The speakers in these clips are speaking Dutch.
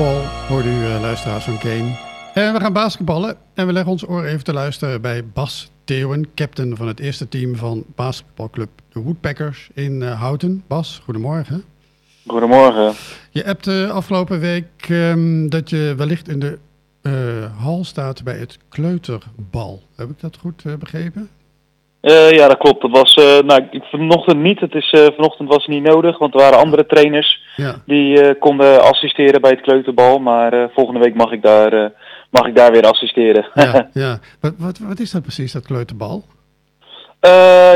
Bal hoorde u uh, luisteraars van Kane. En we gaan basketballen en we leggen ons oor even te luisteren bij Bas Theeuwen, captain van het eerste team van basketbalclub de Woodpeckers in uh, Houten. Bas, goedemorgen. Goedemorgen. Je hebt uh, afgelopen week um, dat je wellicht in de hal staat bij het kleuterbal. Heb ik dat goed begrepen? Uh, ja, dat klopt. Dat was, uh, nou, vanochtend niet. Het is, uh, vanochtend was het niet nodig, want er waren andere trainers ja. die konden assisteren bij het kleuterbal. Maar volgende week mag ik daar, mag ik daar weer assisteren. ja, ja. Wat, wat, wat is dat precies, dat kleuterbal?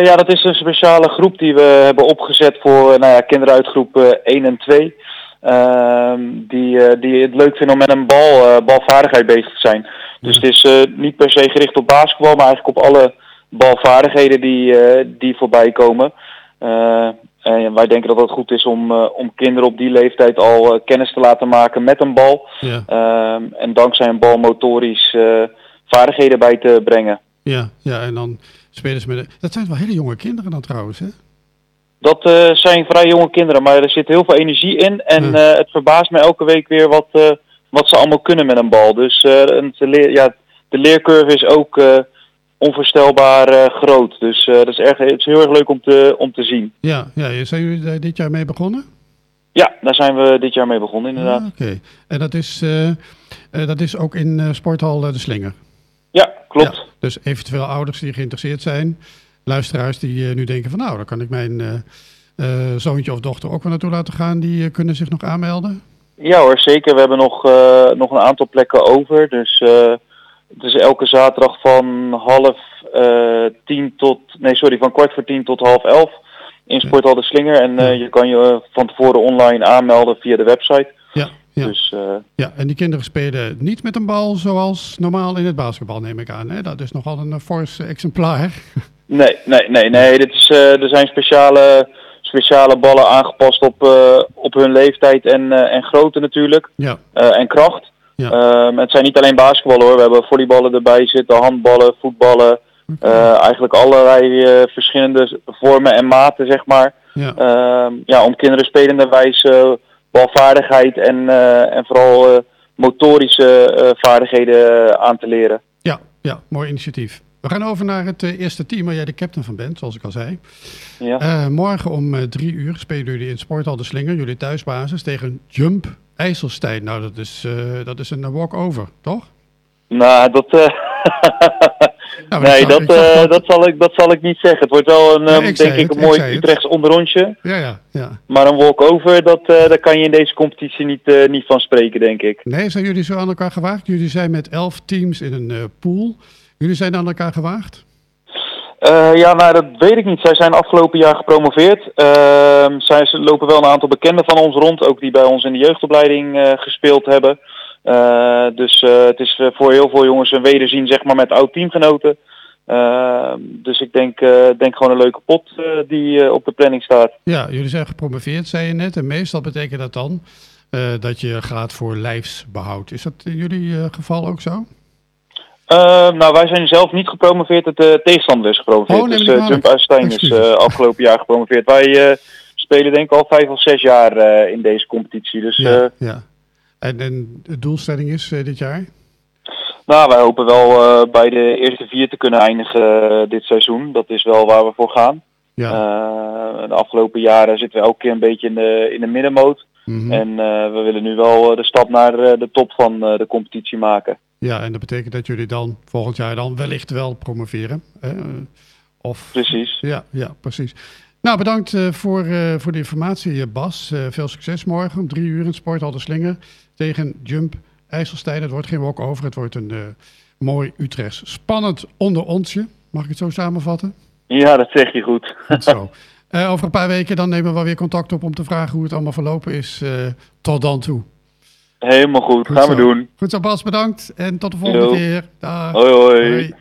ja, dat is een speciale groep die we hebben opgezet voor nou ja, kinderen uit groep 1 en 2. Ehm, die, die het leuk vinden om met een bal, balvaardigheid bezig te zijn. Dus het is niet per se gericht op basketbal, maar eigenlijk op alle balvaardigheden die, uh, die voorbij komen. Uh, en wij denken dat het goed is om, uh, om kinderen op die leeftijd al kennis te laten maken met een bal. Ja. Ehm, en dankzij een bal motorisch vaardigheden bij te brengen. Ja, ja, en dan spelen ze met... Dat zijn wel hele jonge kinderen dan trouwens, hè? Dat zijn vrij jonge kinderen, maar er zit heel veel energie in. En ja. het verbaast me elke week weer wat, wat ze allemaal kunnen met een bal. Dus de, leer, ja, de leercurve is ook onvoorstelbaar uh, groot. Dus uh, dat is, erg, het is heel erg leuk om te, om te zien. Ja, ja, zijn jullie daar dit jaar mee begonnen? Ja, daar zijn we dit jaar mee begonnen inderdaad. Ah, Oké, en dat is, uh, dat is ook in Sporthal De Slinger? Ja, klopt. Ja, dus eventueel ouders die geïnteresseerd zijn, luisteraars die nu denken van nou, dan kan ik mijn zoontje of dochter ook wel naartoe laten gaan, die kunnen zich nog aanmelden? Ja hoor, zeker. We hebben nog, nog een aantal plekken over, dus... Het is elke zaterdag van half uh, tien tot, nee sorry, van kwart voor tien tot half elf in Sporthal de Slinger. En uh, je kan je van tevoren online aanmelden via de website. Ja, ja. Dus, uh, ja, en die kinderen spelen niet met een bal zoals normaal in het basketbal, neem ik aan. Hè? Dat is nogal een forse exemplaar. Nee, nee, nee, nee. Dit is, er zijn speciale, speciale ballen aangepast op, op hun leeftijd en, en grootte natuurlijk. Ja. en kracht. Ja. Um, het zijn niet alleen basketballen hoor. We hebben volleyballen erbij zitten, handballen, voetballen. Uh, eigenlijk allerlei uh, verschillende vormen en maten, zeg maar. Ja. Uh, ja, om kinderen spelenderwijs balvaardigheid en, uh, en vooral motorische vaardigheden aan te leren. Ja, ja, mooi initiatief. We gaan over naar het eerste team waar jij de captain van bent, zoals ik al zei. Ja. morgen om drie uur spelen jullie in Sporthal de Slinger, jullie thuisbasis, tegen Jump IJsselstein, nou dat is, uh, dat is een walk-over, toch? Nou, dat... Uh... nou, nee, dat, uh, dat, zal ik, dat zal ik niet zeggen. Het wordt wel een, ik denk ik, een mooi Utrechts onderrondje. Ja, ja, ja. Maar een walk-over, dat, daar kan je in deze competitie niet, niet van spreken, denk ik. Nee, zijn jullie zo aan elkaar gewaagd? Jullie zijn met elf teams in een pool. Jullie zijn aan elkaar gewaagd? Uh, ja, nou dat weet ik niet. Zij zijn afgelopen jaar gepromoveerd. Uh, zij lopen wel een aantal bekenden van ons rond, ook die bij ons in de jeugdopleiding uh, gespeeld hebben. Uh, dus het is voor heel veel jongens een wederzien zeg maar, met oud teamgenoten. Ehm, dus ik denk, denk gewoon een leuke pot die op de planning staat. Ja, jullie zijn gepromoveerd, zei je net. En meestal betekent dat dan dat je gaat voor lijfsbehoud. Is dat in jullie geval ook zo? Uh, nou, wij zijn zelf niet gepromoveerd. Het uh, tegenstander is gepromoveerd. Oh, dus uh, Jump Uitstein is afgelopen jaar gepromoveerd. Wij spelen denk ik al vijf of zes jaar in deze competitie. Dus, ja, ja. En, en de doelstelling is dit jaar? Nou, wij hopen wel bij de eerste vier te kunnen eindigen dit seizoen. Dat is wel waar we voor gaan. Ja. de afgelopen jaren zitten we elke keer een beetje in de, in de middenmoot. Mm -hmm. En we willen nu wel de stap naar de top van de competitie maken. Ja, en dat betekent dat jullie dan volgend jaar dan wellicht wel promoveren. Of, precies. Ja, ja, precies. Nou, bedankt uh, voor, uh, voor de informatie, Bas. Uh, veel succes morgen om drie uur in Sporthal de Slinger tegen Jump IJsselstein. Het wordt geen walk-over, het wordt een mooi Utrechts spannend onder onsje. Mag ik het zo samenvatten? Ja, dat zeg je goed. goed zo. over een paar weken dan nemen we wel weer contact op om te vragen hoe het allemaal verlopen is tot dan toe. Helemaal goed, gaan we doen. Goed zo Bas, bedankt en tot de volgende keer. Dag. hoi. hoi.